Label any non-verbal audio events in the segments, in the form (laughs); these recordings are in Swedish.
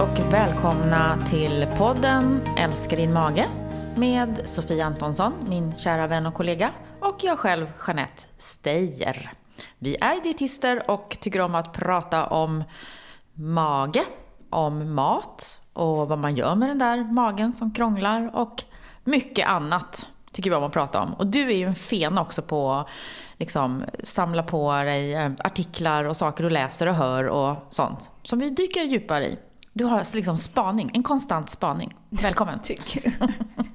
och välkomna till podden Älskar din mage med Sofie Antonsson, min kära vän och kollega, och jag själv, Jeanette Steyer. Vi är dietister och tycker om att prata om mage, om mat och vad man gör med den där magen som krånglar och mycket annat tycker vi om att prata om. Och du är ju en fena också på att liksom, samla på dig eh, artiklar och saker du läser och hör och sånt som vi dyker djupare i. Du har liksom spaning, en konstant spaning. Välkommen. (laughs) Tycker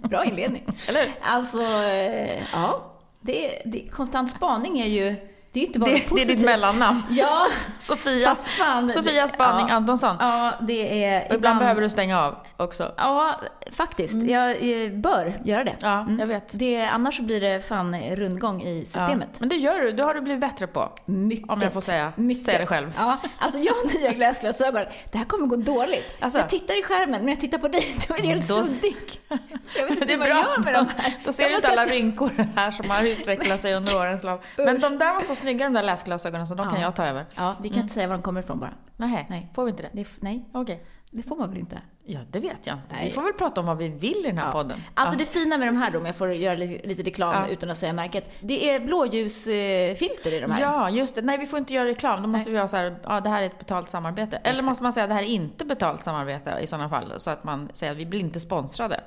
Bra inledning. Eller Alltså, eh, ja. Det, det, konstant spaning är ju, det är inte bara det, positivt. det är ditt mellannamn. (laughs) Ja, Sofia, fan. Sofia Spanning ja, Antonsson. Ja, det är... Och ibland behöver du stänga av också. Ja, faktiskt. Jag eh, bör göra det. Ja, Mm. jag vet. Det, annars blir det fan rundgång i systemet. Ja. Men det gör du, det har du blivit bättre på. Mycket. Om jag får säga, Mycket. säga det själv. Ja, alltså jag har nya glasglasögon. Det här kommer gå dåligt. Alltså? Jag tittar i skärmen, men jag tittar på dig, då är det helt Då- suddig. Jag vet (laughs) inte Det är vad jag gör med de här. då ser Jag du inte alla rynkor här som har utvecklat sig under årens lopp. Men de där var så snygga de där läsglasögonen så de kan Ja. jag ta över. Ja, vi kan inte säga var de kommer ifrån bara. Nej, Nej. får vi inte det? Det nej, Okej. det får man väl inte? Ja, det vet jag inte. Vi Nej. får väl prata om vad vi vill i den här Ja. podden. Alltså ja. det fina med de här då, om jag får göra li- lite reklam Ja. utan att säga märket. Det är blåljusfilter i de här. Ja, just det. Nej, vi får inte göra reklam. Då måste vi ha så här, ja det här är ett betalt samarbete. Eller Exakt. måste man säga att det här är inte betalt samarbete i sådana fall? Så att man säger att vi blir inte sponsrade.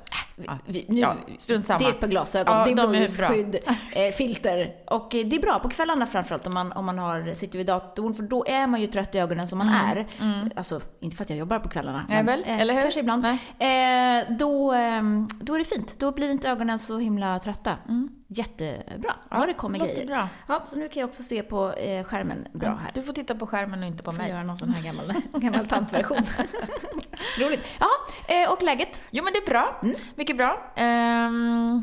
Ja. Vi, nu, Ja, strunt samma. Det är ett par glasögon, Ja, det är de blåljusskydd, (laughs) eh, filter. Och eh, det är bra på kvällarna framförallt om man, om man har, sitter vid datorn, för då är man ju trött i ögonen som man är. Alltså, inte för att jag jobbar på kvällarna, Nej, väl? eh, Eller hur? Kanske ibland. Nej. Eh, då, eh, då är det fint. Då blir inte ögonen så himla trötta. Jättebra. Ja, det kommer grejer. bra. Ja, så nu kan jag också se på eh, skärmen bra här. Du får titta på skärmen och inte på Får mig. göra någon sån här gammal, (laughs) gammal tantversion. Roligt. Ja, eh, och läget? Jo men det är bra. Mycket bra. Ehm,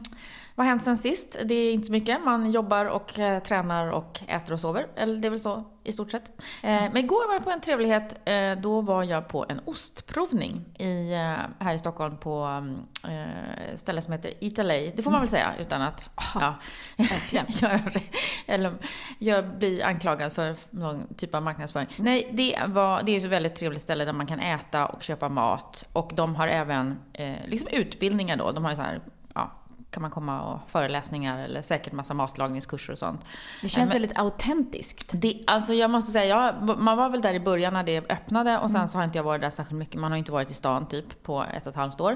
vad har hänt sen sist? Det är inte så mycket. Man jobbar och eh, tränar och äter och sover. Eller det är väl så i stort sett. Eh, men igår var jag på en trevlighet. Eh, då var jag på en ostprovning i, här i Stockholm på mm, eh, ställe som heter Italay. Det får man väl säga utan att ja, (laughs) det. Eller jag blir anklagad för någon typ av marknadsföring. Nej, det, var, det är ju ett väldigt trevligt ställe där man kan äta och köpa mat. Och de har även liksom utbildningar då. De har ju så här, kan man komma och föreläsningar eller säkert massa matlagningskurser och sånt. Det känns men- väldigt autentiskt. Det, alltså jag måste säga, jag, man var väl där i början när det öppnade och sen Mm. så har inte jag varit där särskilt mycket. Man har inte varit i stan typ på ett och ett halvt år.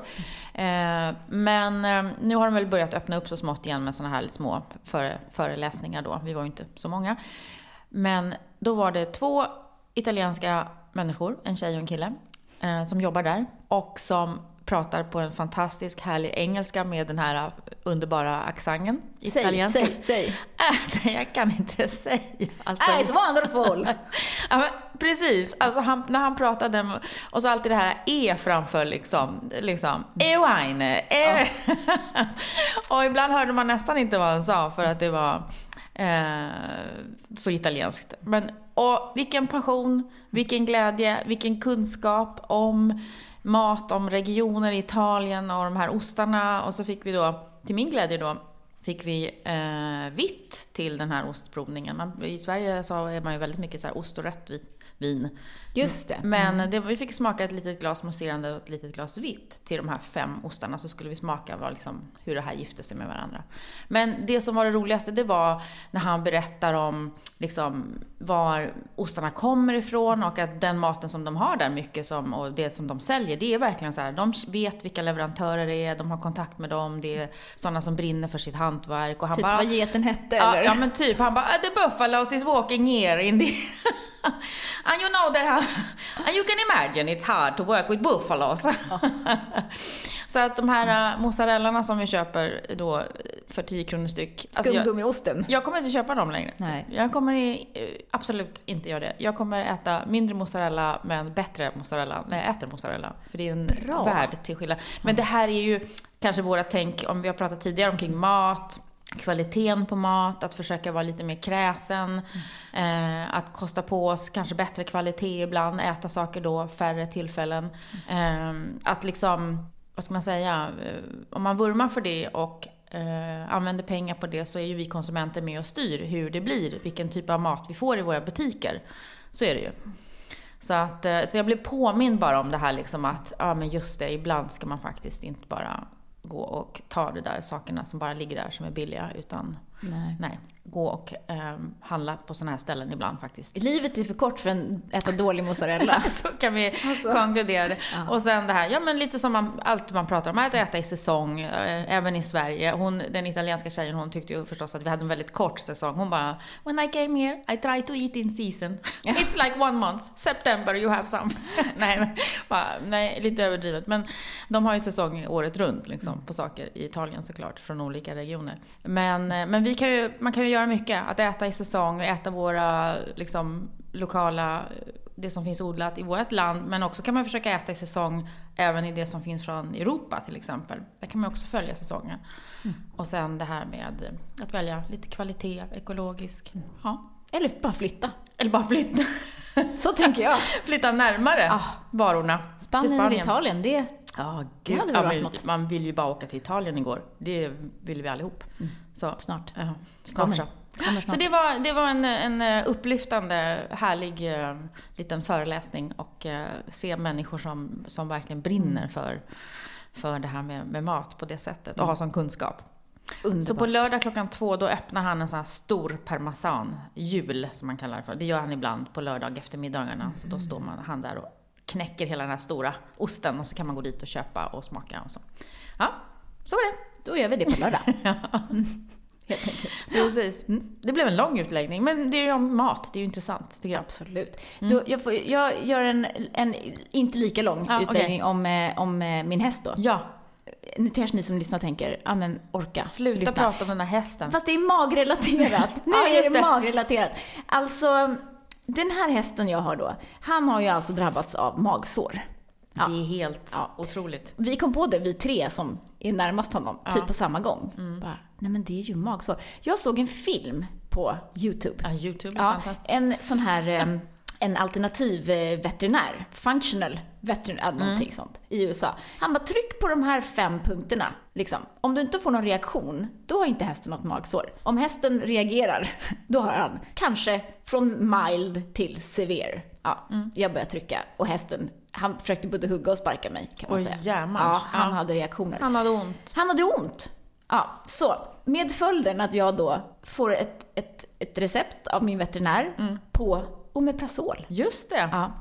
Eh, men eh, nu har de väl börjat öppna upp så smått igen med såna här små före, föreläsningar då. Vi var ju inte så många. Men då var det två italienska människor, en tjej och en kille, eh, som jobbar där. Och som pratar på en fantastisk härlig engelska med den här underbara accenten. Säg, Italienska. säg, säg. Äh, nej, jag kan inte säga. Alltså, Ah, it's wonderful! (laughs) ja, men, precis, alltså han, när han pratade och så alltid det här E framför liksom. liksom e wine, e (laughs) Och ibland hörde man nästan inte vad han sa för att det var Eh, så italienskt. Men, och vilken passion, vilken glädje, vilken kunskap om mat, om regioner i Italien och de här ostarna. Och så fick vi då, till min glädje då, fick vi eh, vitt till den här ostprovningen. Man, I Sverige så är man ju väldigt mycket så här ost och rött vit, vin. Just det. Men det, vi fick smaka ett litet glas mousserande och ett litet glas vitt till de här fem ostarna. Så skulle vi smaka vad, liksom, hur det här gifte sig med varandra. Men det som var det roligaste det var när han berättar om liksom, var ostarna kommer ifrån och att den maten som de har där mycket som, och det som de säljer, det är verkligen så här. De vet vilka leverantörer det är, de har kontakt med dem, det är sådana som brinner för sitt hantverk. Och han Typ bara, vad geten hette, eller? ja men typ, han bara the buffaloes is walking here in the... (laughs) and you know that, and you can imagine it's hard to work with buffalos. (laughs) Så att de här uh, mozzarellarna som vi köper då för 10 kronor styck. alltså jag, Skumgummiosten. jag kommer inte köpa dem längre. Nej. Jag kommer i, eh, absolut inte göra det. Jag kommer äta mindre mozzarella men bättre mozzarella när jag äter mozzarella. För det är en Bra. värld till skillnad. Men det här är ju kanske våra tänk, om vi har pratat tidigare omkring mat, kvaliteten på mat, att försöka vara lite mer kräsen, eh, att kosta på oss kanske bättre kvalitet ibland, äta saker då färre tillfällen. Eh, att liksom, vad ska man säga, eh, om man vurmar för det och eh, använder pengar på det så är ju vi konsumenter med och styr hur det blir, vilken typ av mat vi får i våra butiker. Så är det ju. Så, att, eh, så jag blev påmind bara om det här liksom att, ja men just det, ibland ska man faktiskt inte bara gå och ta de där sakerna som bara ligger där som är billiga, utan Nej. nej, gå och eh, handla på sådana här ställen ibland faktiskt. Livet är för kort för att äta dålig mozzarella. (laughs) Så kan vi Alltså. konkludera det. Ja. Och sen det här, ja men lite som man, allt man pratar om, att äta i säsong, eh, även i Sverige. Hon, den italienska tjejen, hon tyckte ju förstås att vi hade en väldigt kort säsong. Hon bara, when I came here I try to eat in season. It's like one month, September you have some. (laughs) (laughs) nej, men, bara, nej, lite överdrivet. Men de har ju säsong året runt liksom, på saker i Italien såklart, från olika regioner. Men, eh, men vi kan ju, man kan ju göra mycket. Att äta i säsong, äta våra liksom, lokala, det som finns odlat i vårt land. Men också kan man försöka äta i säsong även i det som finns från Europa till exempel. Där kan man också följa säsongen. Och sen det här med att välja lite kvalitet, ekologisk. Ja. Eller bara flytta. Eller bara flytta, Så tänker jag. (laughs) flytta närmare Ah. varorna Spanien, till Spanien. Italien, det... Ja, Det gud. hade väl Ja, varit något. man vill ju bara åka till Italien igår. Det vill vi allihop. Så, Snart. ja, snart Kommer. så. Kommer Så det var, det var en, en eh, upplyftande, härlig eh, liten föreläsning och eh, se människor som, som verkligen brinner Mm. för, för det här med, med mat på det sättet och har sån kunskap. Underbart. Så på lördag klockan två då öppnar han en sån här stor parmesan, jul som man kallar det för. Det gör han ibland på lördag eftermiddagarna. Så då står man, han där och knäcker hela den här stora osten och så kan man gå dit och köpa och smaka och så. Ja, så var det. Då gör vi det på lördag. (laughs) Mm. Helt enkelt. Precis. Det blev en lång utläggning, men det är ju om mat. Det är ju intressant, tycker jag. Absolut. Då, jag, får, jag gör en, en inte lika lång Ja, utläggning om, eh, om eh, min häst då. Ja, Nu kanske ni som lyssnar tänker, ja men orka. sluta lyssna. prata om den här hästen. Fast det är magrelaterat. (laughs) nu Ja, är det det. magrelaterat. Alltså, den här hästen jag har då, han har ju alltså drabbats av magsår. Ja. Det är helt Ja. otroligt. Vi kom på det, vi tre som är närmast honom, Ja. typ på samma gång. Bara, Nej men det är ju magsår. Jag såg en film på YouTube. Ja, Youtube är Ja, fantastiskt. en sån här en alternativ eh, veterinär, functional veterinär, Mm. någonting sånt, i USA. Han bara, tryck på de här fem punkterna. Liksom. Om du inte får någon reaktion, då har inte hästen något magsår. Om hästen reagerar, (laughs) då har han kanske från mild till severe. Ja, Mm. Jag började trycka och hästen, han försökte både hugga och sparka mig kan man Oj, säga. Ja, han Ja. hade reaktioner. Han hade ont. Han hade ont. Ja, så med följden att jag då får ett, ett, ett recept av min veterinär Mm. på Omeprazol. Just det. Ja.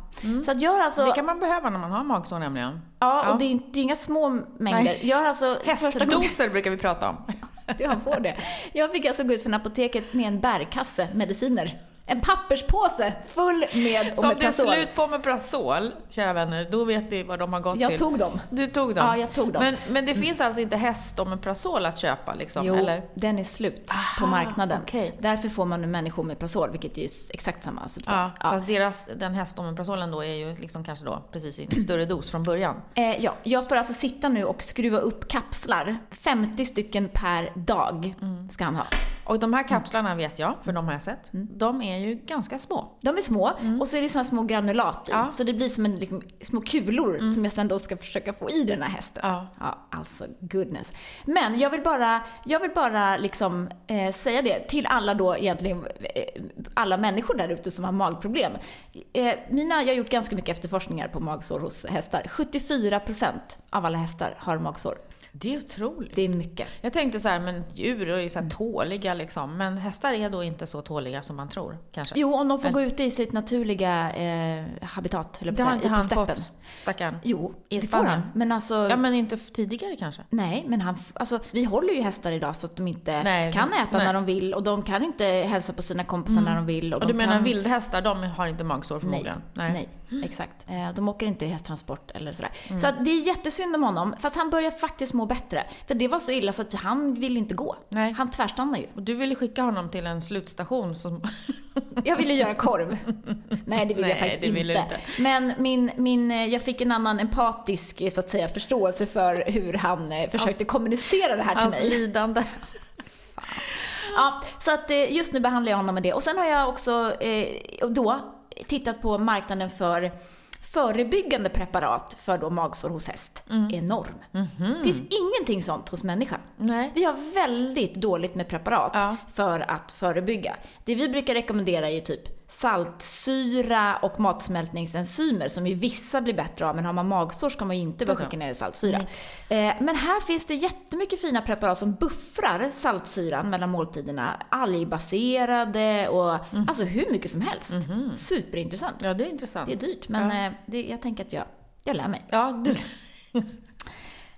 Så att har alltså... Det kan man behöva när man har magsår nämligen. Ja, Ja. och det är, det är inga små mängder. Nej. Har alltså... Hästdoser brukar vi prata om. (laughs) jag får det. Jag fick alltså gå ut från apoteket med en bärkasse mediciner. En papperspåse full med Så om det är Omeprazol. slut på Omeprazol, kära vänner, då vet ni vad de har gått Jag till. tog dem. Du tog dem? Ja, jag tog dem. Men, men det finns alltså inte häst-Omeprazol att köpa liksom, Jo, eller? den är slut på Aha, marknaden. okej. Därför får man nu människor med Omeprazol, vilket är exakt samma Ja, substans. fast deras, den häst-Omeprazolen då är ju liksom kanske då precis i en (clears throat) större dos från början. Eh, ja, jag får alltså sitta nu och skruva upp kapslar. 50 stycken per dag Mm. ska han ha. Och de här kapslarna vet jag, för de har jag sett, Mm. de är ju ganska små. De är små och så är det såna små granulat i. Mm. Ja. Mm. Så det blir som en, liksom, små kulor som jag sen då ska försöka få i den här hästen. Ja. Ja, alltså goodness. Men jag vill bara, jag vill bara liksom eh, säga det till alla då egentligen, eh, alla människor där ute som har magproblem. Eh, mina, jag har gjort ganska mycket efterforskningar på magsår hos hästar. 74% av alla hästar har magsår. Det är otroligt. Det är mycket. Jag tänkte så här, men djur är ju så Mm. tåliga liksom. Men hästar är då inte så tåliga som man tror, kanske. Jo, om de får Men- gå ute i sitt naturliga eh, habitat, höll jag det på har att säga, inte i- på han steppen. fått, stackarn. Jo, I det får han. Men alltså, Ja, men inte tidigare kanske? nej, men han, alltså, vi håller ju hästar idag så att de inte Nej, kan äta nej. när de vill och de kan inte hälsa på sina kompisar när de vill. Och, Och du menar kan... vildhästar, de har inte magsår Nej, förmodligen? nej, exakt. Eh, De åker inte i hästtransport eller sådär. Mm. Så det är jättesynd om honom, fast han börjar faktiskt må bättre. För det var så illa så att han vill inte gå. Nej. Han tvärstannar ju. Och du ville skicka honom till en slutstation som... (laughs) Jag ville göra korv. Nej, det ville jag faktiskt det ville du inte. Men min, min, eh, jag fick en annan empatisk eh, så att säga, förståelse för hur han försökte Hans- kommunicera det här till Hans mig. lidande. (laughs) Ja, så att just nu behandlar jag honom med det. Och sen har jag också eh, då tittat på marknaden för förebyggande preparat för då magsår hos häst. Mm. Enorm. Det finns ingenting sånt hos människa. Nej. Vi har väldigt dåligt med preparat Ja. för att förebygga. Det vi brukar rekommendera är ju typ saltsyra och matsmältningsenzymer som ju vissa blir bättre av, men har man magsår ska man ju inte börja skicka ner saltsyra. Eh, men här finns det jättemycket fina preparat som buffrar saltsyran mellan måltiderna. Algbaserade och mm. alltså hur mycket som helst. Mm -hmm. Superintressant. Ja, det är intressant. Det är dyrt, men ja. Eh, det, jag tänker att jag, jag lär mig. Ja, du. (laughs)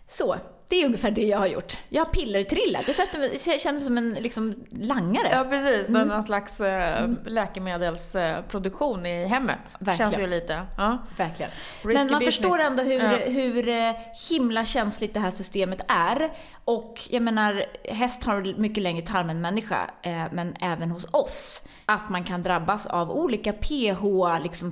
Så, det är ungefär det jag har gjort. Jag har pillertrillat. Jag, mig, jag känner mig som en liksom, langare. Ja, precis. Mm. Någon slags äh, läkemedelsproduktion i hemmet. Verkligen. Känns ju lite. Ja. Verkligen. Risky Men man business. förstår ändå hur, ja. hur eh, himla känsligt det här systemet är. Och jag menar, häst har mycket längre tarm än människa, eh, men även hos oss att man kan drabbas av olika pH-störningar liksom,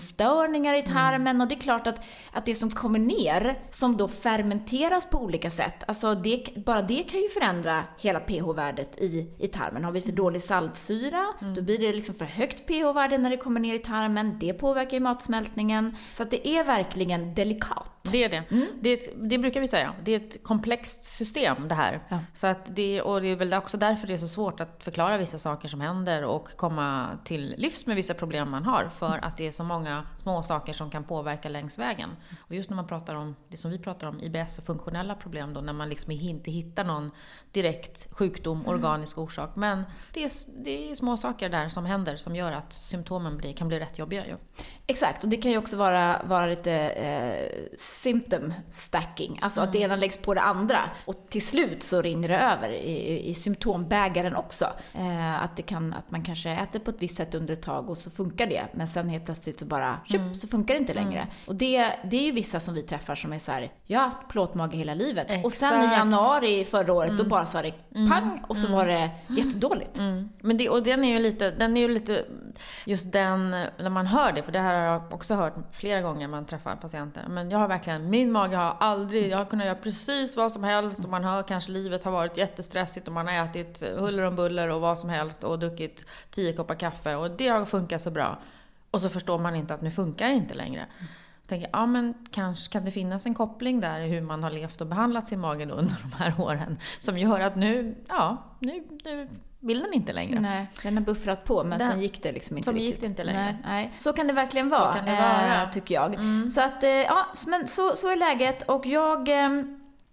i tarmen. Mm. Och det är klart att, att det som kommer ner, som då fermenteras på olika sätt, alltså det, bara det kan ju förändra hela pH-värdet i, i tarmen. Har vi för mm. dålig saltsyra, mm. då blir det liksom för högt pH-värde när det kommer ner i tarmen. Det påverkar ju matsmältningen. Så att det är verkligen delikat. Det är det. Mm. det. Det brukar vi säga. Det är ett komplext system det här. Ja. Så att det, och det är väl också därför det är så svårt att förklara vissa saker som händer och komma till livs med vissa problem man har. För att det är så många små saker som kan påverka längs vägen. Och just när man pratar om det som vi pratar om, IBS och funktionella problem då, man liksom inte hittar någon direkt sjukdom, mm. organisk orsak. Men det är, det är små saker där som händer som gör att symptomen blir, kan bli rätt jobbiga. Ju. Exakt, och det kan ju också vara, vara lite eh, symptom stacking. Alltså mm. att det ena läggs på det andra. Och till slut så rinner det över i, i symptombägaren också. Eh, att, det kan, att man kanske äter på ett visst sätt under ett tag och så funkar det. Men sen helt plötsligt så bara, tjup, mm. så funkar det inte längre. Mm. Och det, det är ju vissa som vi träffar som är så här, jag har haft plåtmage hela livet. Exakt. Och sen i januari förra året, då mm. bara sa det mm. pang och så mm. var det jättedåligt. Men det, och den är ju lite, den är ju lite, just den, när man hör det, för det här har jag också hört flera gånger när man träffar patienter. Men jag har verkligen, min mage har aldrig, jag har kunnat göra precis vad som helst och man hör kanske livet har varit jättestressigt och man har ätit huller om buller och vad som helst och druckit tio koppar kaffe och det har funkat så bra. Och så förstår man inte att nu funkar det inte längre. Tänker, ja men kanske kan det finnas en koppling där hur man har levt och behandlat sin mage under (laughs) de här åren. Som gör att nu, ja, nu, nu vill den inte längre. Nej, den har buffrat på men den, sen gick det liksom inte riktigt. gick inte längre. Nej, nej. Så kan det verkligen vara, så kan det vara. Äh, tycker jag. Mm. Så att, eh, ja, men så, så är läget och jag, eh,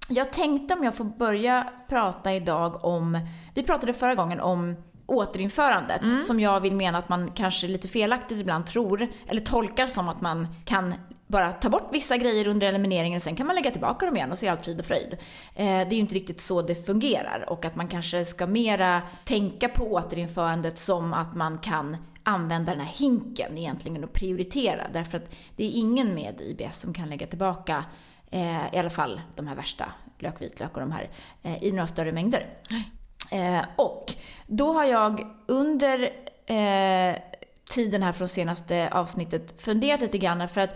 jag tänkte om jag får börja prata idag om, vi pratade förra gången om återinförandet, mm. som jag vill mena att man kanske lite felaktigt ibland tror, eller tolkar som att man kan bara ta bort vissa grejer under elimineringen och sen kan man lägga tillbaka dem igen och se allt frid och fröjd. Eh, det är ju inte riktigt så det fungerar och att man kanske ska mera tänka på återinförandet som att man kan använda den här hinken egentligen och prioritera. Därför att det är ingen med IBS som kan lägga tillbaka eh, i alla fall de här värsta lök, vitlök och de här eh, i några större mängder. och då har jag under tiden här från senaste avsnittet funderat lite grann för att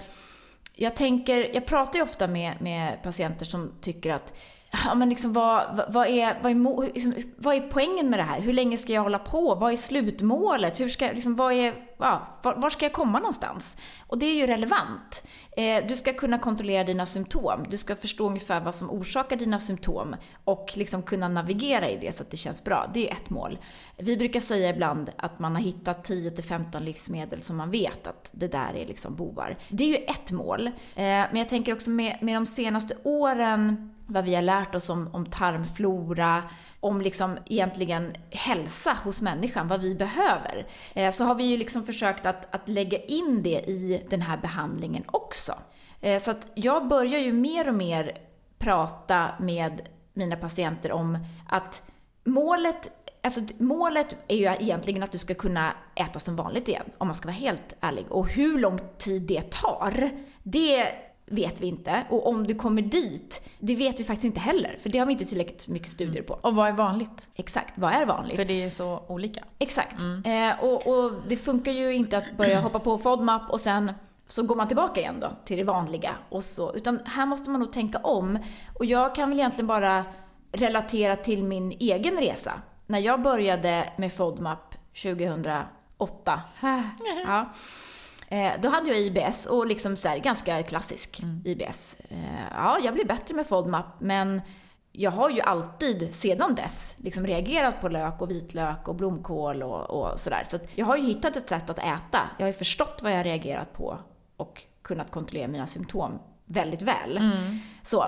jag tänker, jag pratar ju ofta med, med patienter som tycker att Ja, men liksom vad, vad, är, vad, är, liksom, vad är poängen med det här? Hur länge ska jag hålla på? Vad är slutmålet? Hur ska, liksom, vad är, ja, var, var, ska jag komma någonstans? Och det är ju relevant. Eh, du ska kunna kontrollera dina symptom. Du ska förstå ungefär vad som orsakar dina symptom och liksom kunna navigera i det så att det känns bra. Det är ett mål. Vi brukar säga ibland att man har hittat 10-15 livsmedel som man vet att det där är liksom bovar. Det är ju ett mål. Eh, men jag tänker också med, med de senaste åren vad vi har lärt oss om, om tarmflora, om liksom egentligen hälsa hos människan, vad vi behöver, eh, så har vi ju liksom försökt att, att lägga in det i den här behandlingen också. Eh, så att jag börjar ju mer och mer prata med mina patienter om att målet Alltså, målet är ju egentligen att du ska kunna äta som vanligt igen, om man ska vara helt ärlig. Och hur lång tid det tar, det vet vi inte. Och om du kommer dit, det vet vi faktiskt inte heller. För det har vi inte tillräckligt mycket studier på. Och vad är vanligt? Exakt, vad är vanligt? För det är så olika. Exakt. Mm. Eh, och, och, det funkar ju inte att börja (clears throat) hoppa på FODMAP och sen så går man tillbaka igen då till det vanliga. Och så. Utan här måste man nog tänka om. Och jag kan väl egentligen bara relatera till min egen resa. När jag började med FODMAP 2008. ja. Eh, då hade jag IBS och liksom så här, ganska klassisk mm. IBS. Eh, ja, jag blev bättre med FODMAP, men jag har ju alltid sedan dess liksom reagerat på lök och vitlök och blomkål och, och sådär. Så jag har ju hittat ett sätt att äta. Jag har ju förstått vad jag har reagerat på och kunnat kontrollera mina symptom väldigt väl. Mm. Så.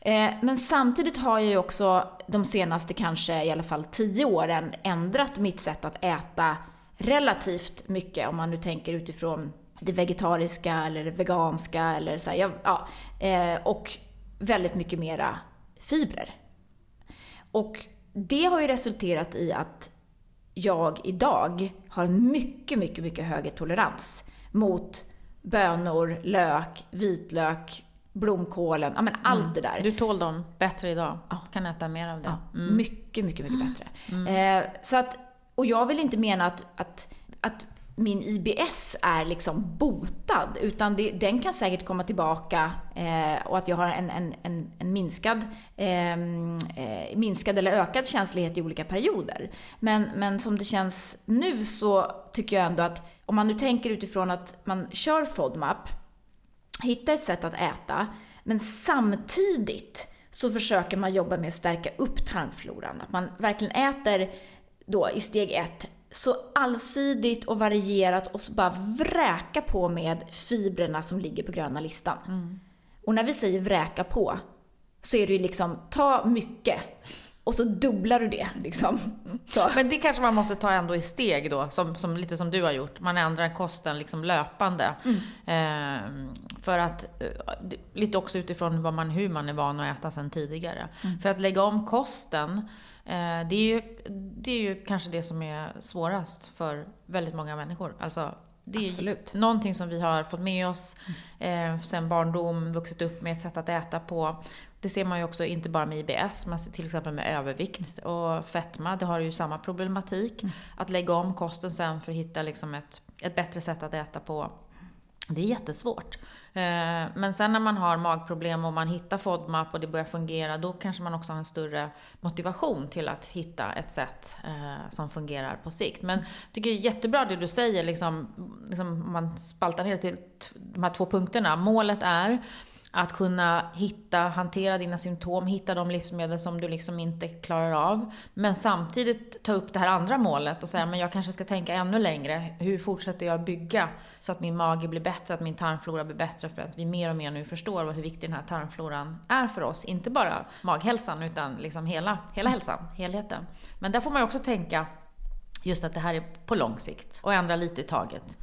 Eh, men samtidigt har jag ju också de senaste kanske i alla fall tio åren ändrat mitt sätt att äta relativt mycket om man nu tänker utifrån det vegetariska eller det veganska eller så här, ja, eh, och väldigt mycket mera fibrer. Och det har ju resulterat i att jag idag har en mycket, mycket, mycket högre tolerans mot bönor, lök, vitlök, blomkålen, ja men allt mm. det där. Du tål dem bättre idag? Ja. Kan äta mer av det? Ja, mm. Mycket, mycket, mycket bättre. Mm. Eh, så att, och jag vill inte mena att, att, att min IBS är liksom botad, utan det, den kan säkert komma tillbaka eh, och att jag har en, en, en, en minskad, ehm, eh, minskad eller ökad känslighet i olika perioder. Men, men som det känns nu så tycker jag ändå att om man nu tänker utifrån att man kör FODMAP, hittar ett sätt att äta, men samtidigt så försöker man jobba med att stärka upp tarmfloran. Att man verkligen äter då i steg ett så allsidigt och varierat och så bara vräka på med fibrerna som ligger på gröna listan. Mm. Och när vi säger vräka på, så är det ju liksom ta mycket och så dubblar du det. Liksom. Så. Men det kanske man måste ta ändå i steg då, som, som, lite som du har gjort. Man ändrar kosten liksom löpande. Mm. Eh, för att, eh, lite också utifrån vad man, hur man är van att äta sedan tidigare. Mm. För att lägga om kosten det är, ju, det är ju kanske det som är svårast för väldigt många människor. Alltså, det är Absolut. någonting som vi har fått med oss eh, sen barndom, vuxit upp med ett sätt att äta på. Det ser man ju också inte bara med IBS, man ser till exempel med övervikt och fetma. Det har ju samma problematik. Mm. Att lägga om kosten sen för att hitta liksom ett, ett bättre sätt att äta på. Det är jättesvårt. Eh, men sen när man har magproblem och man hittar FODMAP och det börjar fungera, då kanske man också har en större motivation till att hitta ett sätt eh, som fungerar på sikt. Men jag tycker det är jättebra det du säger, liksom, liksom man spaltar ner det till de här två punkterna. Målet är att kunna hitta, hantera dina symptom, hitta de livsmedel som du liksom inte klarar av. Men samtidigt ta upp det här andra målet och säga, men jag kanske ska tänka ännu längre. Hur fortsätter jag bygga så att min mage blir bättre, att min tarmflora blir bättre? För att vi mer och mer nu förstår hur viktig den här tarmfloran är för oss. Inte bara maghälsan, utan liksom hela, hela hälsan, helheten. Men där får man ju också tänka just att det här är på lång sikt och ändra lite i taget.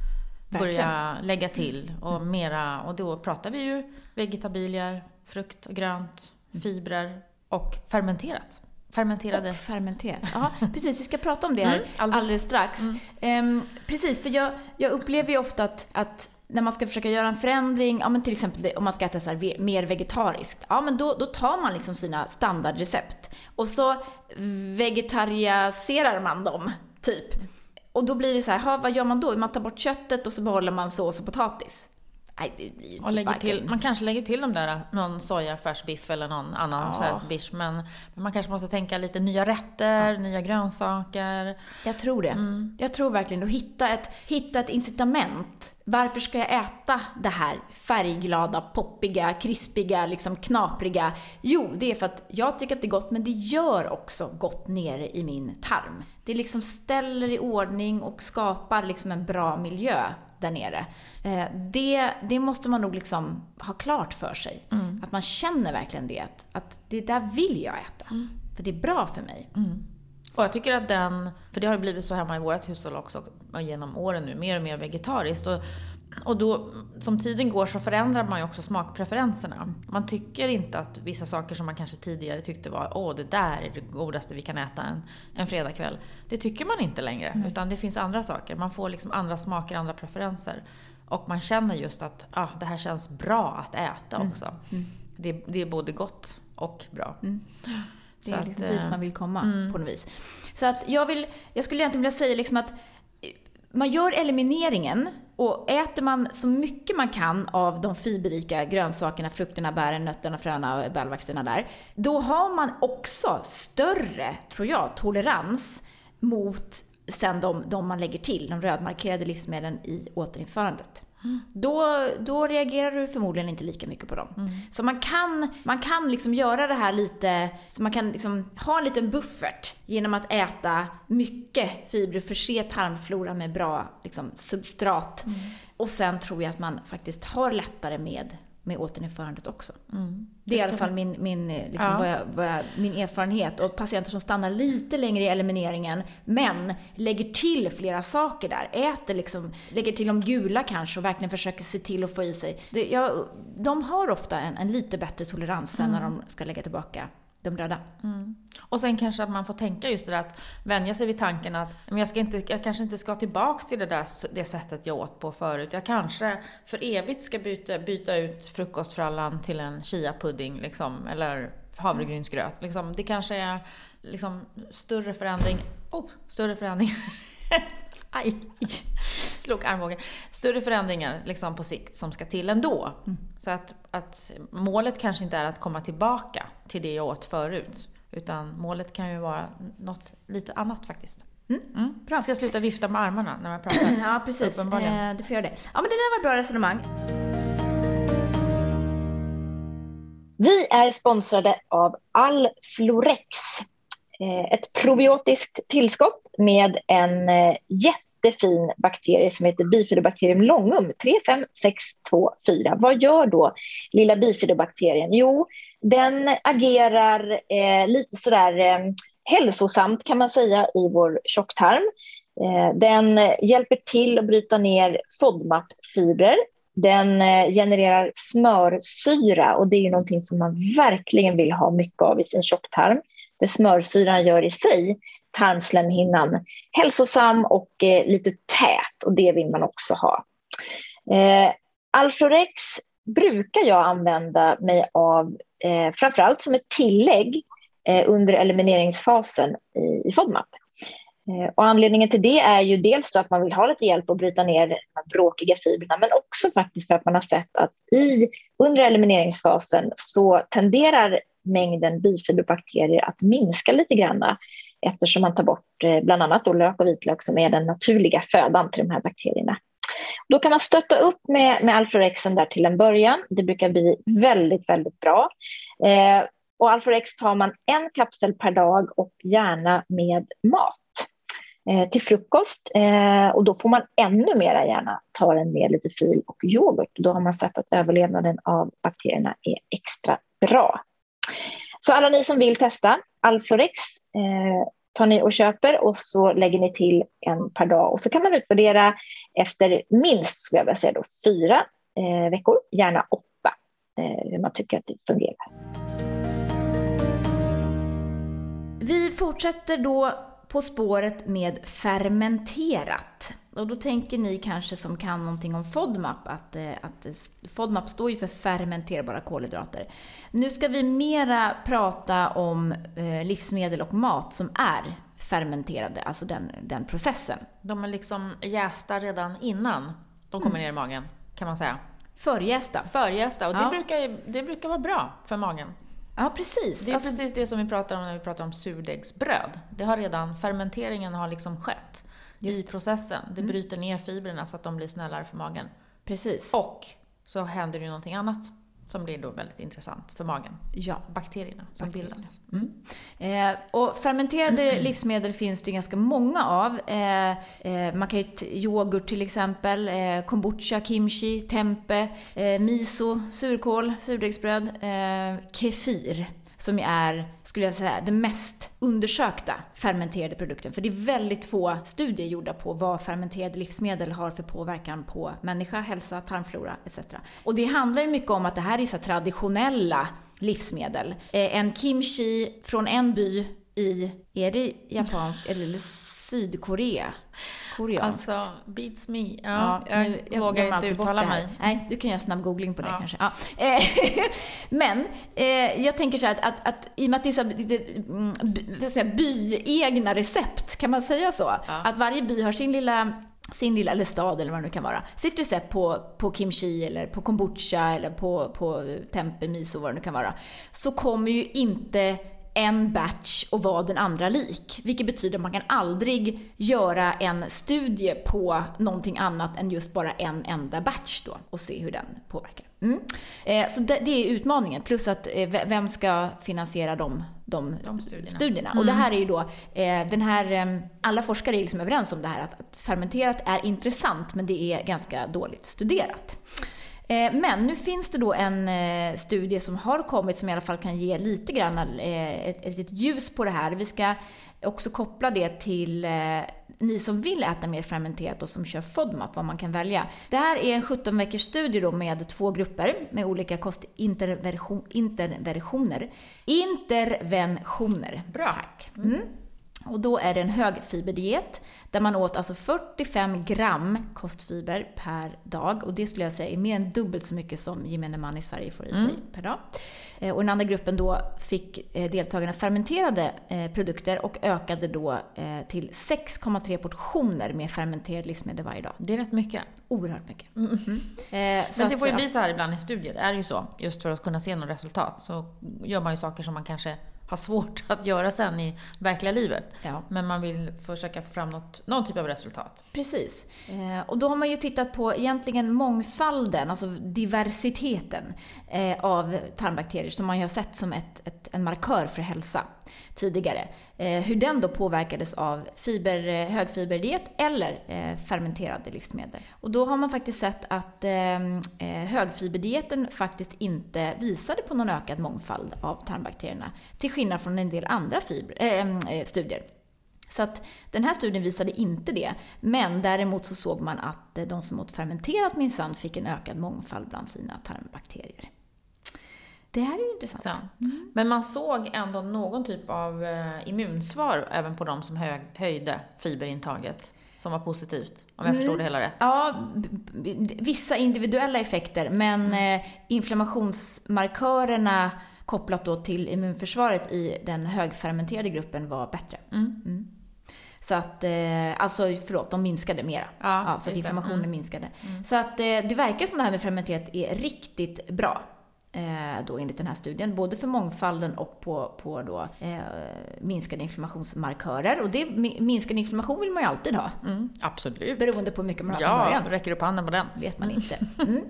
Verkligen. Börja lägga till och mera, och då pratar vi ju vegetabilier, frukt och grönt, fibrer och fermenterat. Fermenterade. Och fermenterat. Ja, (laughs) precis. Vi ska prata om det här mm, alldeles. alldeles. strax. Mm. Um, precis, för jag, jag upplever ju ofta att, att när man ska försöka göra en förändring, ja men till exempel om man ska äta så här, mer vegetariskt, ja men då, då tar man liksom sina standardrecept och så vegetariserar man dem, typ. Och då blir det så här, vad gör man då? Man tar bort köttet och så behåller man sås och potatis. Nej, det blir ju och lägger till, Man kanske lägger till de där, någon sojafärsbiff eller någon annan ja. biff. Men, men, man kanske måste tänka lite nya rätter, ja. nya grönsaker. Jag tror det. Mm. Jag tror verkligen att hitta ett, hitta ett incitament. Varför ska jag äta det här färgglada, poppiga, krispiga, liksom knapriga? Jo, det är för att jag tycker att det är gott, men det gör också gott nere i min tarm. Det liksom ställer i ordning och skapar liksom en bra miljö där nere. Eh, det, det måste man nog liksom ha klart för sig. Mm. Att man känner verkligen det. Att, att det där vill jag äta. Mm. För det är bra för mig. Mm. Och jag tycker att den, för det har ju blivit så hemma i vårt hushåll också genom åren nu, mer och mer vegetariskt. Och och då, som tiden går så förändrar man ju också smakpreferenserna. Man tycker inte att vissa saker som man kanske tidigare tyckte var åh, det där är det godaste vi kan äta en, en fredagkväll. Det tycker man inte längre, mm. utan det finns andra saker. Man får liksom andra smaker, andra preferenser. Och man känner just att ah, det här känns bra att äta mm. också. Mm. Det, det, är både gott och bra. Mm. Det är så liksom att, dit man vill komma mm. på något vis. Så att jag, vill, jag skulle egentligen vilja säga liksom att man gör elimineringen och äter man så mycket man kan av de fiberrika grönsakerna, frukterna, bären, nötterna, fröna, bärväxterna där, då har man också större, tror jag, tolerans mot sen de, de man lägger till, de rödmarkerade livsmedlen i återinförandet då, då reagerar du förmodligen inte lika mycket på dem. Mm. Så man kan, man kan liksom göra det här lite, så man kan liksom ha en liten buffert genom att äta mycket fibrer, förse tarmfloran med bra liksom, substrat. Mm. Och sen tror jag att man faktiskt har lättare med, med återinförandet också. Mm. Det är i alla fall min, min, eh, liksom, Ja. vad jag, vad jag, min erfarenhet. Och patienter som stannar lite längre i elimineringen, men lägger till flera saker där. Äter liksom, lägger till de gula kanske och verkligen försöker se till att få i sig. Det, jag, de har ofta en, en lite bättre tolerans sen när de ska lägga tillbaka de röda. Och sen kanske att man får tänka just det där att vänja sig vid tanken att men jag, ska inte, jag kanske inte ska tillbaks till det där det sättet jag åt på förut. Jag kanske för evigt ska byta, byta ut frukostfrallan till en chiapudding liksom, eller havregrynsgröt. Liksom, det kanske är liksom större förändring. Oh, större förändring. (laughs) Aj, slog armbågen. Större förändringar liksom på sikt som ska till ändå. Så att, att målet kanske inte är att komma tillbaka till det jag åt förut. Utan målet kan ju vara något lite annat faktiskt. Mm. Bra. Ska jag sluta vifta med armarna när man pratar? (laughs) Ja, precis. Eh, du får göra det. Ja, men det där var ett bra resonemang. Vi är sponsrade av Alflorex. Eh, ett probiotiskt tillskott med en eh, jättefin bakterie som heter Bifidobacterium longum 35624. Vad gör då lilla bifidobakterien? Jo, den agerar eh, lite sådär eh, hälsosamt kan man säga i vår tjocktarm. Eh, den hjälper till att bryta ner FODMAP-fibrer den eh, genererar smörsyra och det är ju någonting som man verkligen vill ha mycket av i sin tjocktarm. Det smörsyran gör i sig tarmslemhinnan hälsosam och eh, lite tät och det vill man också ha. Eh, Alflorex brukar jag använda mig av eh, framförallt som ett tillägg eh, under elimineringsfasen i, i FODMAP. Eh, och anledningen till det är ju dels att man vill ha lite hjälp att bryta ner de här bråkiga fibrerna men också faktiskt för att man har sett att i, under elimineringsfasen så tenderar mängden bifidobakterier att minska lite grann eftersom man tar bort eh, bland annat då lök och vitlök som är den naturliga födan till de här bakterierna. Då kan man stötta upp med, med Alforexen där till en början. Det brukar bli väldigt, väldigt bra. Eh, och Alforex tar man en kapsel per dag och gärna med mat eh, till frukost. Eh, och då får man ännu mera gärna ta den med lite fil och yoghurt. Då har man sett att överlevnaden av bakterierna är extra bra. Så alla ni som vill testa Alforex eh, tar ni och köper och så lägger ni till en per dag. Och så kan man utvärdera efter minst, skulle jag vilja säga då, fyra eh, veckor, gärna åtta, eh, hur man tycker att det fungerar. Vi fortsätter då på spåret med fermenterat. Och då tänker ni kanske som kan någonting om FODMAP att, eh, att eh, FODMAP står ju för fermenterbara kolhydrater. Nu ska vi mera prata om eh, livsmedel och mat som är fermenterade, alltså den, den processen. De är liksom jästa redan innan de kommer ner i magen, kan man säga. Förjästa. Förjästa, och det, Ja. brukar, det brukar vara bra för magen. Ja, precis. Det är Alltså, precis det som vi pratar om när vi pratar om surdegsbröd. Det har redan, fermenteringen har liksom skett i processen. Det bryter ner fibrerna så att de blir snällare för magen. precis. Och så händer det ju någonting annat som blir då väldigt intressant för magen. Ja. Bakterierna som Bakterierna. bildas. Eh, och fermenterade (clears throat) livsmedel finns det ganska många av. Eh, eh, man kan ju yoghurt till exempel, eh, kombucha, kimchi, tempe, eh, miso, surkål, surdegsbröd, eh, kefir som ju är, skulle jag säga, den mest undersökta fermenterade produkten. För det är väldigt få studier gjorda på vad fermenterade livsmedel har för påverkan på människa, hälsa, tarmflora etc. Och det handlar ju mycket om att det här är så traditionella livsmedel. Eh, en kimchi från en by i, är det japansk eller Sydkorea? Koreanskt. Alltså, beats me. Ja, Ja, jag, nu- vågar glömmer inte uttala mig. Nej, du kan göra snabb googling på det Ja. kanske. Ja. Eh, (laughs) Men eh, jag tänker så här att, att, att i och med att det är lite, mm, jag byegna recept, kan man säga så? Att varje by har sin lilla sin lilla, eller stad eller vad det nu kan vara, sitt recept på, på kimchi eller på kombucha eller på, på tempe, miso, vad det nu kan vara, så kommer ju inte en batch och vara den andra lik. Vilket betyder att man kan aldrig göra en studie på någonting annat än just bara en enda batch då och se hur den påverkar. Mm. Eh, så det, det, är utmaningen. Plus att eh, vem ska finansiera de, de, de studierna? studierna? Mm. Och det här är ju då, eh, den här, eh, alla forskare är liksom överens om det här att, att fermenterat är intressant men det är ganska dåligt studerat. Eh, men nu finns det då en eh, studie som har kommit som i alla fall kan ge lite grann eh, ett, ett, ett ljus på det här. Vi ska också koppla det till ni som vill äta mer fermenterat och som kör FODMAP, vad man kan välja. Det här är en 17 veckors studie då med två grupper med olika kostinterventioner. Interventioner. Bra. Tack. Mm. Och då är det en högfiberdiet där man åt alltså 45 gram kostfiber per dag. Och det skulle jag säga är mer än dubbelt så mycket som gemene man i Sverige får i sig mm. per dag. Eh, och den andra gruppen då fick eh, deltagarna fermenterade eh, produkter och ökade då till 6,3 portioner med fermenterade livsmedel varje dag. Det är rätt mycket. Oerhört mycket. Mm. Mm. Men det får ju bli så här ibland i studier, det är ju så. Just för att kunna se något resultat så gör man ju saker som man kanske har svårt (laughs) att göra sen i verkliga livet. Ja. Men man vill försöka få fram något, någon typ av resultat. Precis. Eh, och då har man ju tittat på egentligen mångfalden, alltså diversiteten eh, av tarmbakterier som man ju har sett som ett, ett, en markör för hälsa tidigare. Eh, hur den då påverkades av fiber, eh, högfiberdiet eller eh, fermenterade livsmedel. Och då har man faktiskt sett att ehm, eh, högfiberdieten faktiskt inte visade på någon ökad mångfald av tarmbakterierna. Till skillnad från en del andra fiber, äh, studier. Så att den här studien visade inte det. Men däremot så såg man att de som åt fermenterat minsann fick en ökad mångfald bland sina tarmbakterier. Det här är ju intressant. Mm. Men man såg ändå någon typ av eh, immunsvar även på de som hög, höjde fiberintaget som var positivt, om jag mm. förstod det hela rätt. Ja, vissa individuella effekter, men mm. eh, inflammationsmarkörerna kopplat då till immunförsvaret i den högfermenterade gruppen var bättre. Mm. mm. Så att, eh, alltså förlåt, de minskade mera. Ja, ja så att inflammationen mm. minskade. Mm. Så att det verkar som det här med fermenterat är riktigt bra eh, då enligt den här studien, både för mångfalden och på, på då, eh, minskade inflammationsmarkörer. Och det, minskad inflammation vill man ju alltid ha. Mm, absolut. Beroende på hur mycket man har ja, från början. Ja, räcker upp handen på den. vet man inte. Mm.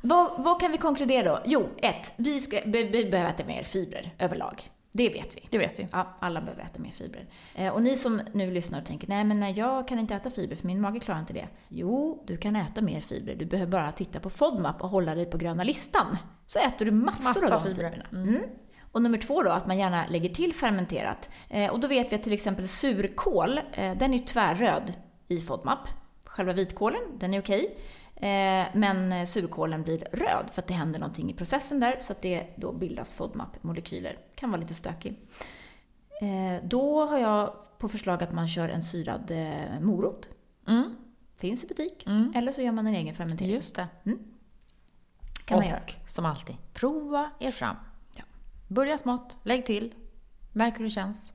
Vad, vad, kan vi konkludera då? Jo, ett, vi, ska, vi behöver äta mer fibrer överlag. Det vet vi. Det vet vi. Ja, alla behöver äta mer fibrer. Eh, och ni som nu lyssnar och tänker, nej men jag kan inte äta fibrer för min mage klarar inte det. Jo, du kan äta mer fibrer. Du behöver bara titta på FODMAP och hålla dig på gröna listan. Så äter du massor Massa av de fibrerna. Mm. Mm. Och nummer två då, att man gärna lägger till fermenterat. Eh, och då vet vi att till exempel surkål, eh, den är tvärröd i FODMAP. Själva vitkålen, den är okej. Eh, men surkålen blir röd för att det händer någonting i processen där så att det då bildas FODMAP-molekyler. Kan vara lite stökig. Eh, då har jag på förslag att man kör en syrad eh, morot. Mm. Finns i butik. Mm. Eller så gör man en egen fermentering. Just det. Mm. Kan Och man göra. som alltid, prova er fram. Ja. Börja smått, lägg till, märk hur det känns.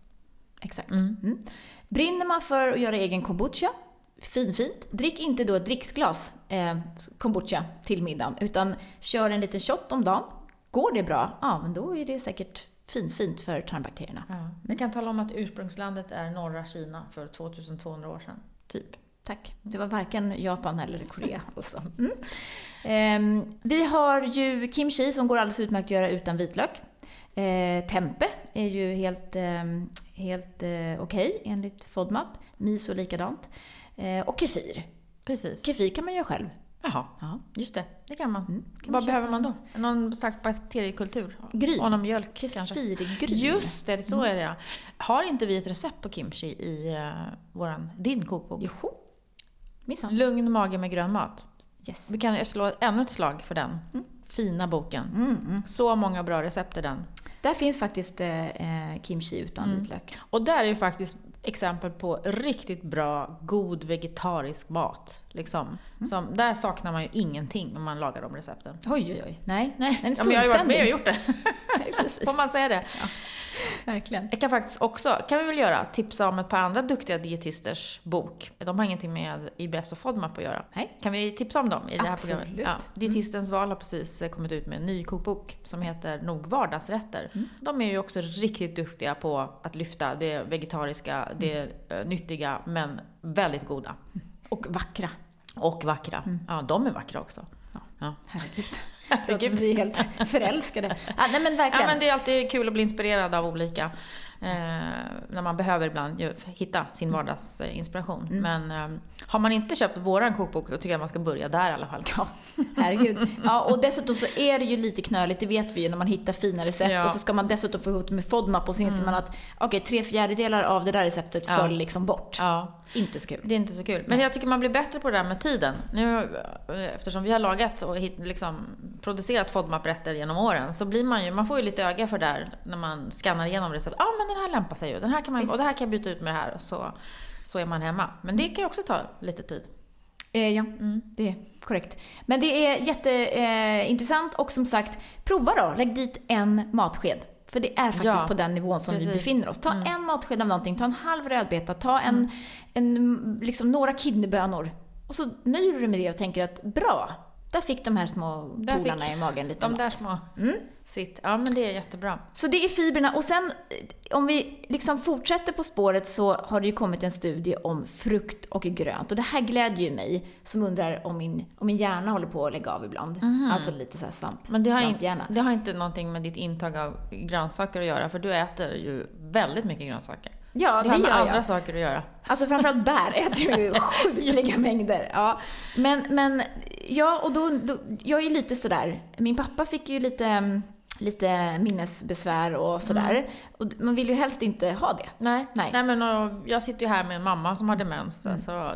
Exakt. Mm. Mm. Brinner man för att göra egen kombucha finfint. Drick inte då ett dricksglas eh, kombucha till middagen, utan kör en liten shot om dagen. Går det bra, ja men då är det säkert finfint för tarmbakterierna. Ja. Vi kan tala om att ursprungslandet är norra Kina för 2200 år sedan, typ. Tack. Det var varken Japan eller Korea (laughs) alltså. Mm. Eh, vi har ju kimchi som går alldeles utmärkt att göra utan vitlök. Eh, tempe är ju helt, eh, helt eh, okej okay, enligt FODMAP. Miso likadant. Eh, och kefir. Precis. Kefir kan man göra själv. Jaha, ja. just det. Det kan man. Mm, kan Vad man behöver man då? Någon stark bakteriekultur? Gryn. Och någon mjölk Kefirgryn. Just det, så är det ja. Har inte vi ett recept på kimchi i uh, våran, din kokbok? Joho. Minsann. Lugn mage med grön mat. Yes. Vi kan slå ännu ett slag för den. Mm. Fina boken. Mm, mm. Så många bra recept i den. Där finns faktiskt eh, eh kimchi utan mm. vitlök. Och där är ju faktiskt exempel på riktigt bra, god vegetarisk mat. Liksom. Mm. Som, där saknar man ju ingenting om man lagar de recepten. Oj, oj, oj. Nej, Nej. Ja, men jag har ju varit med och gjort det. (laughs) Nej, Får man säga det? Ja. (laughs) Verkligen. Jag kan faktiskt också, kan vi väl göra, tipsa om ett par andra duktiga dietisters bok. De har ingenting med IBS och FODMAP att göra. Nej. Kan vi tipsa om dem i det här Absolut. programmet? Ja. Dietistens val har precis kommit ut med en ny kokbok som heter Nog vardagsrätter. De är ju också riktigt duktiga på att lyfta det vegetariska, det eh, nyttiga, men väldigt goda. Och vackra. Och vackra. Ja, de är vackra också. Ja. Herregud. Det låter som vi är helt (laughs) förälskade. Ja, nej men verkligen. Ja, men det är alltid kul att bli inspirerad av olika. Eh, när man behöver ibland ju, hitta sin vardagsinspiration. Men eh, har man inte köpt våran kokbok, då tycker jag man ska börja där i alla fall. Ja, herregud. Ja, och dessutom så är det ju lite knöligt, det vet vi ju, när man hittar fina recept Ja. och så ska man dessutom få ihop det med FODMAP och så inser man att okej, tre fjärdedelar av det där receptet Ja. föll liksom bort. Ja, Inte så kul. det är inte så kul. Men jag tycker man blir bättre på det där med tiden. Nu, eftersom vi har lagat och hit, liksom, producerat FODMAP-rätter genom åren, så blir man ju, man får ju lite öga för det där när man skannar igenom recept. Ja, men den här lämpar sig ju. Den här kan man, Visst. och det här kan jag byta ut med det här. Och så, så är man hemma. Men det kan ju också ta lite tid. Eh, ja, Mm. det är korrekt. Men det är jätteintressant eh, och som sagt, prova då. Lägg dit en matsked. För det är faktiskt Ja, på den nivån som vi precis. befinner oss. Ta Mm. en matsked av någonting, ta en halv rödbeta, ta en, en, liksom några kidneybönor. Och så nöjer du dig med det och tänker att bra, där fick de här små Där polarna i magen lite De mat. där små Mm. sitt. Ja, men det är jättebra. Så det är fibrerna. Och sen eh, om vi liksom fortsätter på spåret så har det ju kommit en studie om frukt och grönt. Och det här glädjer ju mig som undrar om min, om min hjärna håller på att lägga av ibland. Alltså lite så här svamp, Men det har, in, det har inte någonting med ditt intag av grönsaker att göra, för du äter ju väldigt mycket grönsaker. Ja, det det, har med gör andra jag. saker att göra. Alltså framförallt bär (laughs) äter jag ju sjukliga mängder. Ja. Men, men ja, och då, då, jag är lite sådär, min pappa fick ju lite, mm, lite minnesbesvär och sådär. Och man vill ju helst inte ha det. Nej, Nej. Mm. Nej. men och, jag sitter ju här med en mamma som har demens. Så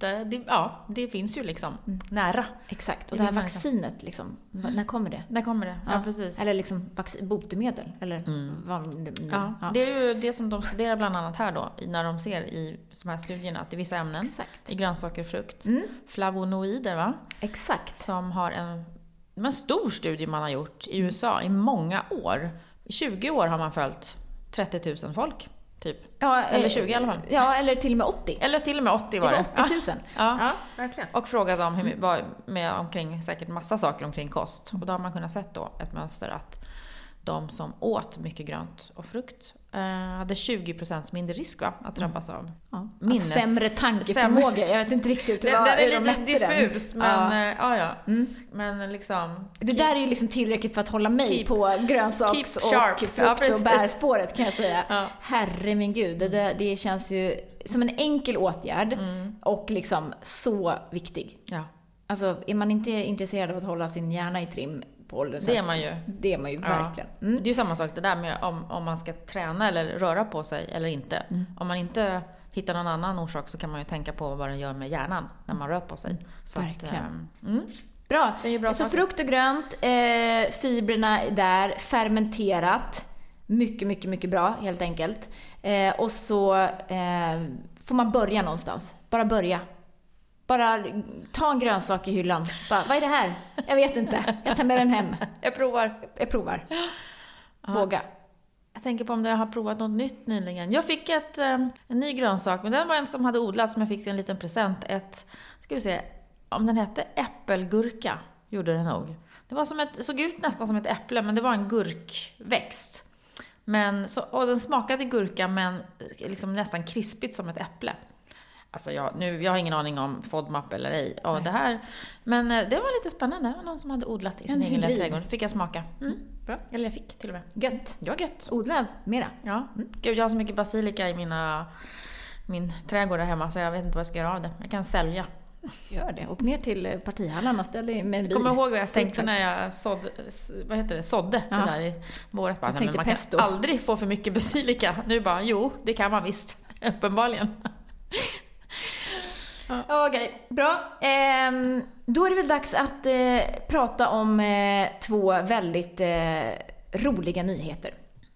det, det, ja, det finns ju liksom nära. Exakt. Och Det det här vaccinet, liksom, när kommer det? Där kommer det. Ja, precis. Eller liksom botemedel, eller vad det nu- Ja, ja. Det är ju det som de studerar bland annat här då, när de ser i de här studierna, att det är vissa ämnen Exakt. i grönsaker och frukt, Mm. flavonoider va? Exakt. som har en, en stor studie man har gjort i USA i många år. I 20 år har man följt 30 000 folk, typ. Ja, Eller eh, 20 i alla fall. Ja, eller till och med 80. Eller till och med 80 Det var var det. 80 000. (laughs) Ja. Ja, verkligen. Och frågade om hur, vad, med omkring, säkert massa saker omkring kost. Och då har man kunnat sett då ett mönster att de som åt mycket grönt och frukt eh, hade 20% mindre risk va, att drabbas av Ja. minnes... Sämre tankeförmåga. Jag vet inte riktigt Det, vad, den hur är de lite mätte den. diffus, men Ja. ja. ja, ja. Mm. Men liksom... Det där är ju liksom tillräckligt för att hålla mig Keep- på grönsaks och frukt Ja, och bärspåret kan jag säga. Ja. Herre min gud, det, där, det känns ju som en enkel åtgärd Mm. och liksom så viktig. Ja, Alltså, är man inte intresserad av att hålla sin hjärna i trim på ålderns det är man ju. Det är man ju verkligen. Mm. Det är ju samma sak det där med om, om man ska träna eller röra på sig eller inte. Mm. Om man inte hittar någon annan orsak så kan man ju tänka på vad det gör med hjärnan när man rör på sig. Så Verkligen. Att, ehm, mm. Bra. Det är ju bra så saker. frukt och grönt, eh, fibrerna är där, fermenterat. Mycket, mycket, mycket bra helt enkelt. Eh, och så eh, får man börja någonstans. Bara börja. Bara ta en grönsak i hyllan. Bara, vad är det här? Jag vet inte. Jag tar med den hem. Jag provar. Jag provar. Våga. Jag tänker på om jag har provat något nytt nyligen. Jag fick ett, ehm, en ny grönsak, men den var en som hade odlats som jag fick en liten present. Ett, ska vi se, om den hette äppelgurka, gjorde den nog. Det var som ett, såg ut nästan som ett äpple, men det var en gurkväxt. Men, så, och den smakade gurka, men liksom nästan krispigt som ett äpple. Alltså jag, nu, jag har ingen aning om FODMAP eller ej. Och det här, men eh, det var lite spännande. Det var någon som hade odlat i sin En egen lilla trädgård. fick jag smaka. Mm. Bra. Eller jag fick till och med. Gött. Det var gött. Odla mera. Ja. Gud, jag har så mycket basilika i mina, min trädgård där hemma så jag vet inte vad jag ska göra av det. Jag kan sälja. Gör det. Och ner till eh, partihallarna. Ställ dig med en bil. Kommer ihåg vad jag tänkte när jag sådde, s- vad heter det, sådde Ja. det där i våras. Bara, Jag nej, tänkte man pesto. kan aldrig få för mycket basilika. Nu bara, jo, det kan man visst. (laughs) Uppenbarligen. Okej, bra. Ehm, då är det väl dags att eh, prata om eh, två väldigt eh, roliga nyheter.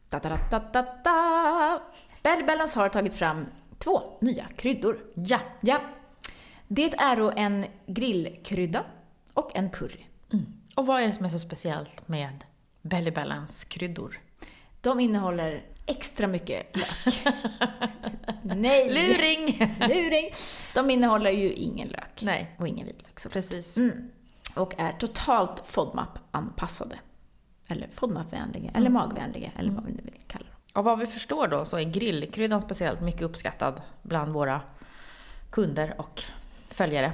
Da, da, da, da, da, Balance har tagit fram två nya kryddor. Ja. Ja. Det är då en grillkrydda och en curry. Och vad är det som är så speciellt med Belly Balance kryddor? De innehåller extra mycket lök. Nej! (laughs) Luring! Luring! De innehåller ju ingen lök. Nej. Och ingen vitlök. Så. Precis. Mm. Och är totalt FODMAP-anpassade. Eller FODMAP-vänliga, eller magvänliga, eller vad vi nu vill kalla dem. Och vad vi förstår då så är grillkryddan speciellt mycket uppskattad bland våra kunder och följare.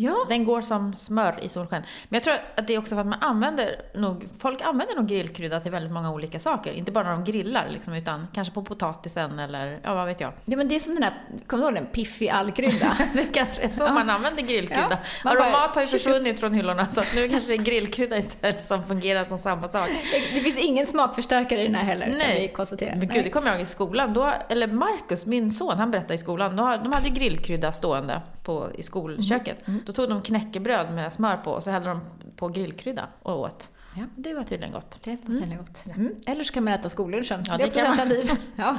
Ja, Den går som smör i solsken. Men jag tror att det är också för att man använder nog, folk använder nog grillkrydda till väldigt många olika saker. Inte bara när de grillar liksom, utan kanske på potatisen eller ja, vad vet jag. ja men det är som den här, kommer du ihåg den? Piffig allkrydda? (laughs) Det kanske är så Ja. man använder grillkrydda. Ja, Aromat har ju försvunnit från hyllorna så nu kanske det är grillkrydda istället som fungerar som samma sak. Det, finns ingen smakförstärkare i den här heller, Nej. vi konstatera. Men gud, det kommer jag ihåg i skolan. Då, eller Marcus, min son, han berättade i skolan. Då, de hade grillkrydda stående på, i skolköket. Mm. Då tog de knäckebröd med smör på och så hällde de på grillkrydda och åt. Ja. Det var tydligen gott. Det var tydligen gott. Mm. Eller så kan man äta skollunchen. Ja, det är det också kan ett alternativ. (laughs) Ja.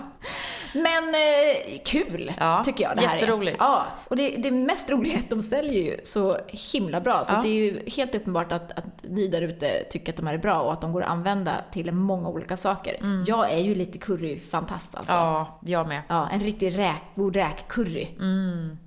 Men eh, kul, Ja, tycker jag det här jätteroligt. är. Ja, och det, det mest roliga är att de säljer ju så himla bra. Så Ja. det är ju helt uppenbart att, att ni där ute tycker att de här är bra och att de går att använda till många olika saker. Jag är ju lite curryfantast alltså. Mm. Ja, jag med. Ja, en riktig räk, god räkcurry. Mm.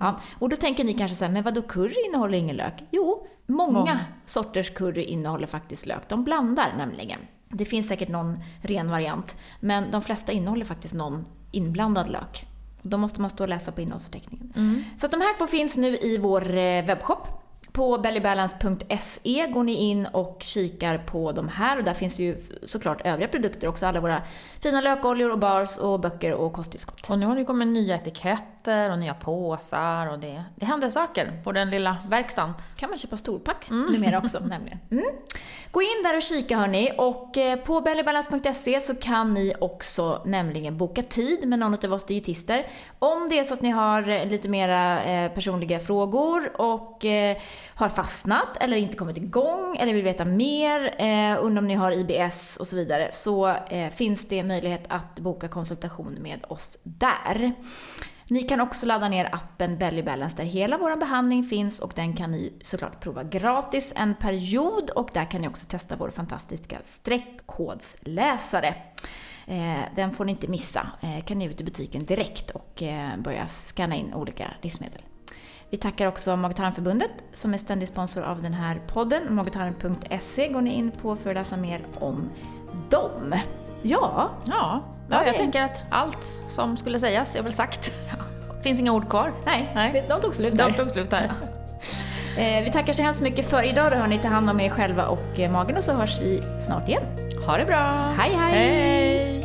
Ja, och då tänker ni kanske så här, men vadå curry innehåller ingen lök? Jo, många, Många. sorters curry innehåller faktiskt lök. De blandar nämligen. Det finns säkert någon ren variant, men de flesta innehåller faktiskt någon inblandad lök. Då måste man stå och läsa på innehållsförteckningen. Så att de här två finns nu i vår eh, webbshop. På bellybalance.se går ni in och kikar på de här och där finns ju såklart övriga produkter också. Alla våra fina lökoljor och bars och böcker och kosttillskott. Och nu har det kommit nya etiketter och nya påsar och det, det händer saker på den lilla verkstaden. kan man köpa storpack numera också nämligen. (laughs) Mm. Gå in där och kika hörni och eh, på bellybalance.se så kan ni också nämligen boka tid med någon av oss dietister. Om det är så att ni har eh, lite mera eh, personliga frågor och har fastnat eller inte kommit igång eller vill veta mer, undrar om ni har IBS och så vidare, så finns det möjlighet att boka konsultation med oss där. Ni kan också ladda ner appen Belly Balance där hela vår behandling finns och den kan ni såklart prova gratis en period och där kan ni också testa vår fantastiska streckkodsläsare. Eh, den får ni inte missa. Eh, kan ni ut i butiken direkt och eh, börja scanna in olika livsmedel. Vi tackar också Magtarmförbundet som är ständig sponsor av den här podden. Magtarm.se går ni in på för att läsa mer om dem. Ja, Ja, Ja, ja jag det- tänker att allt som skulle sägas är väl sagt. Finns inga ord kvar. nej, Nej. de tog slut De där. tog slut här. Eh, vi tackar så hemskt mycket för idag. Då hörni, ta hand om er själva och eh, magen och så hörs vi snart igen. Ha det bra! Hej, hej! hej.